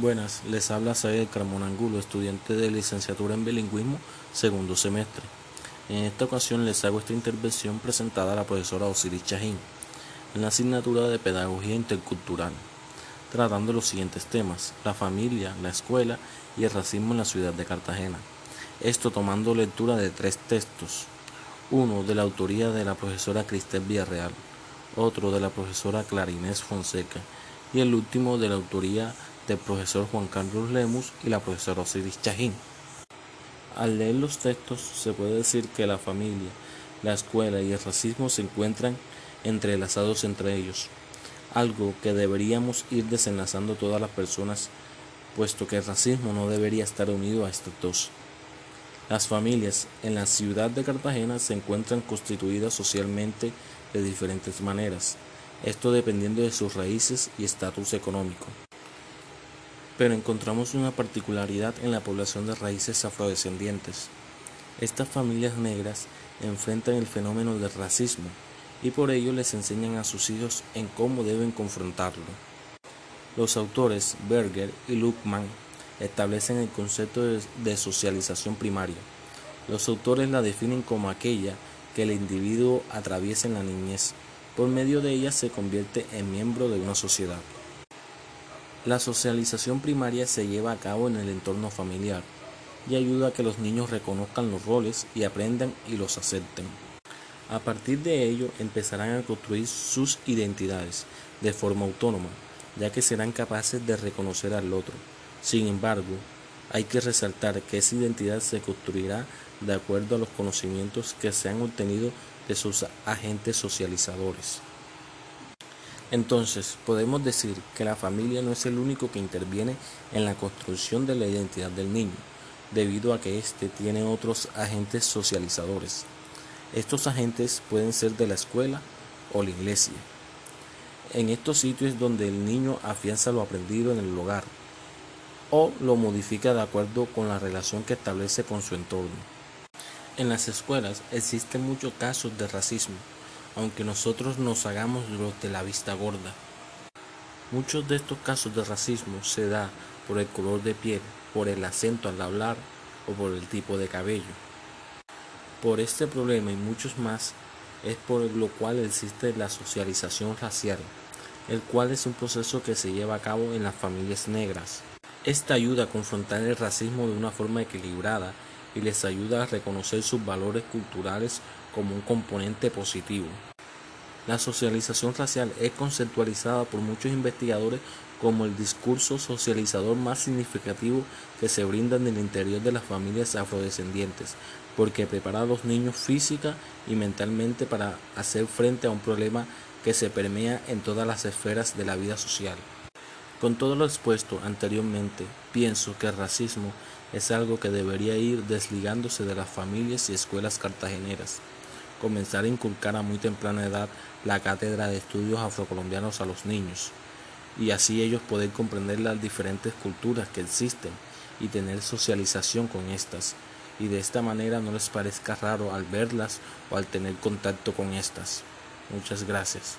Buenas, les habla Said Carmona Angulo, estudiante de licenciatura en bilingüismo, segundo semestre. En esta ocasión les hago esta intervención presentada a la profesora Osiris Chajín en la asignatura de Pedagogía Intercultural, tratando los siguientes temas: la familia, la escuela y el racismo en la ciudad de Cartagena. Esto tomando lectura de tres textos: uno de la autoría de la profesora Cristel Villarreal, otro de la profesora Clarinés Fonseca y el último de la autoría del profesor Juan Carlos Lemus y la profesora Osiris Chajín. Al leer los textos se puede decir que la familia, la escuela y el racismo se encuentran entrelazados entre ellos, algo que deberíamos ir desenlazando todas las personas, puesto que el racismo no debería estar unido a estos dos. Las familias en la ciudad de Cartagena se encuentran constituidas socialmente de diferentes maneras, esto dependiendo de sus raíces y estatus económico pero encontramos una particularidad en la población de raíces afrodescendientes. Estas familias negras enfrentan el fenómeno del racismo y por ello les enseñan a sus hijos en cómo deben confrontarlo. Los autores Berger y Luckman establecen el concepto de socialización primaria. Los autores la definen como aquella que el individuo atraviesa en la niñez. Por medio de ella se convierte en miembro de una sociedad. La socialización primaria se lleva a cabo en el entorno familiar y ayuda a que los niños reconozcan los roles y aprendan y los acepten. A partir de ello empezarán a construir sus identidades de forma autónoma, ya que serán capaces de reconocer al otro. Sin embargo, hay que resaltar que esa identidad se construirá de acuerdo a los conocimientos que se han obtenido de sus agentes socializadores. Entonces, podemos decir que la familia no es el único que interviene en la construcción de la identidad del niño, debido a que éste tiene otros agentes socializadores. Estos agentes pueden ser de la escuela o la iglesia. En estos sitios donde el niño afianza lo aprendido en el hogar o lo modifica de acuerdo con la relación que establece con su entorno. En las escuelas existen muchos casos de racismo, aunque nosotros nos hagamos los de la vista gorda. Muchos de estos casos de racismo se da por el color de piel, por el acento al hablar o por el tipo de cabello. Por este problema y muchos más es por lo cual existe la socialización racial, el cual es un proceso que se lleva a cabo en las familias negras. Esta ayuda a confrontar el racismo de una forma equilibrada y les ayuda a reconocer sus valores culturales como un componente positivo. La socialización racial es conceptualizada por muchos investigadores como el discurso socializador más significativo que se brinda en el interior de las familias afrodescendientes, porque prepara a los niños física y mentalmente para hacer frente a un problema que se permea en todas las esferas de la vida social. Con todo lo expuesto anteriormente, pienso que el racismo es algo que debería ir desligándose de las familias y escuelas cartageneras, comenzar a inculcar a muy temprana edad la cátedra de estudios afrocolombianos a los niños, y así ellos poder comprender las diferentes culturas que existen y tener socialización con estas, y de esta manera no les parezca raro al verlas o al tener contacto con estas. Muchas gracias.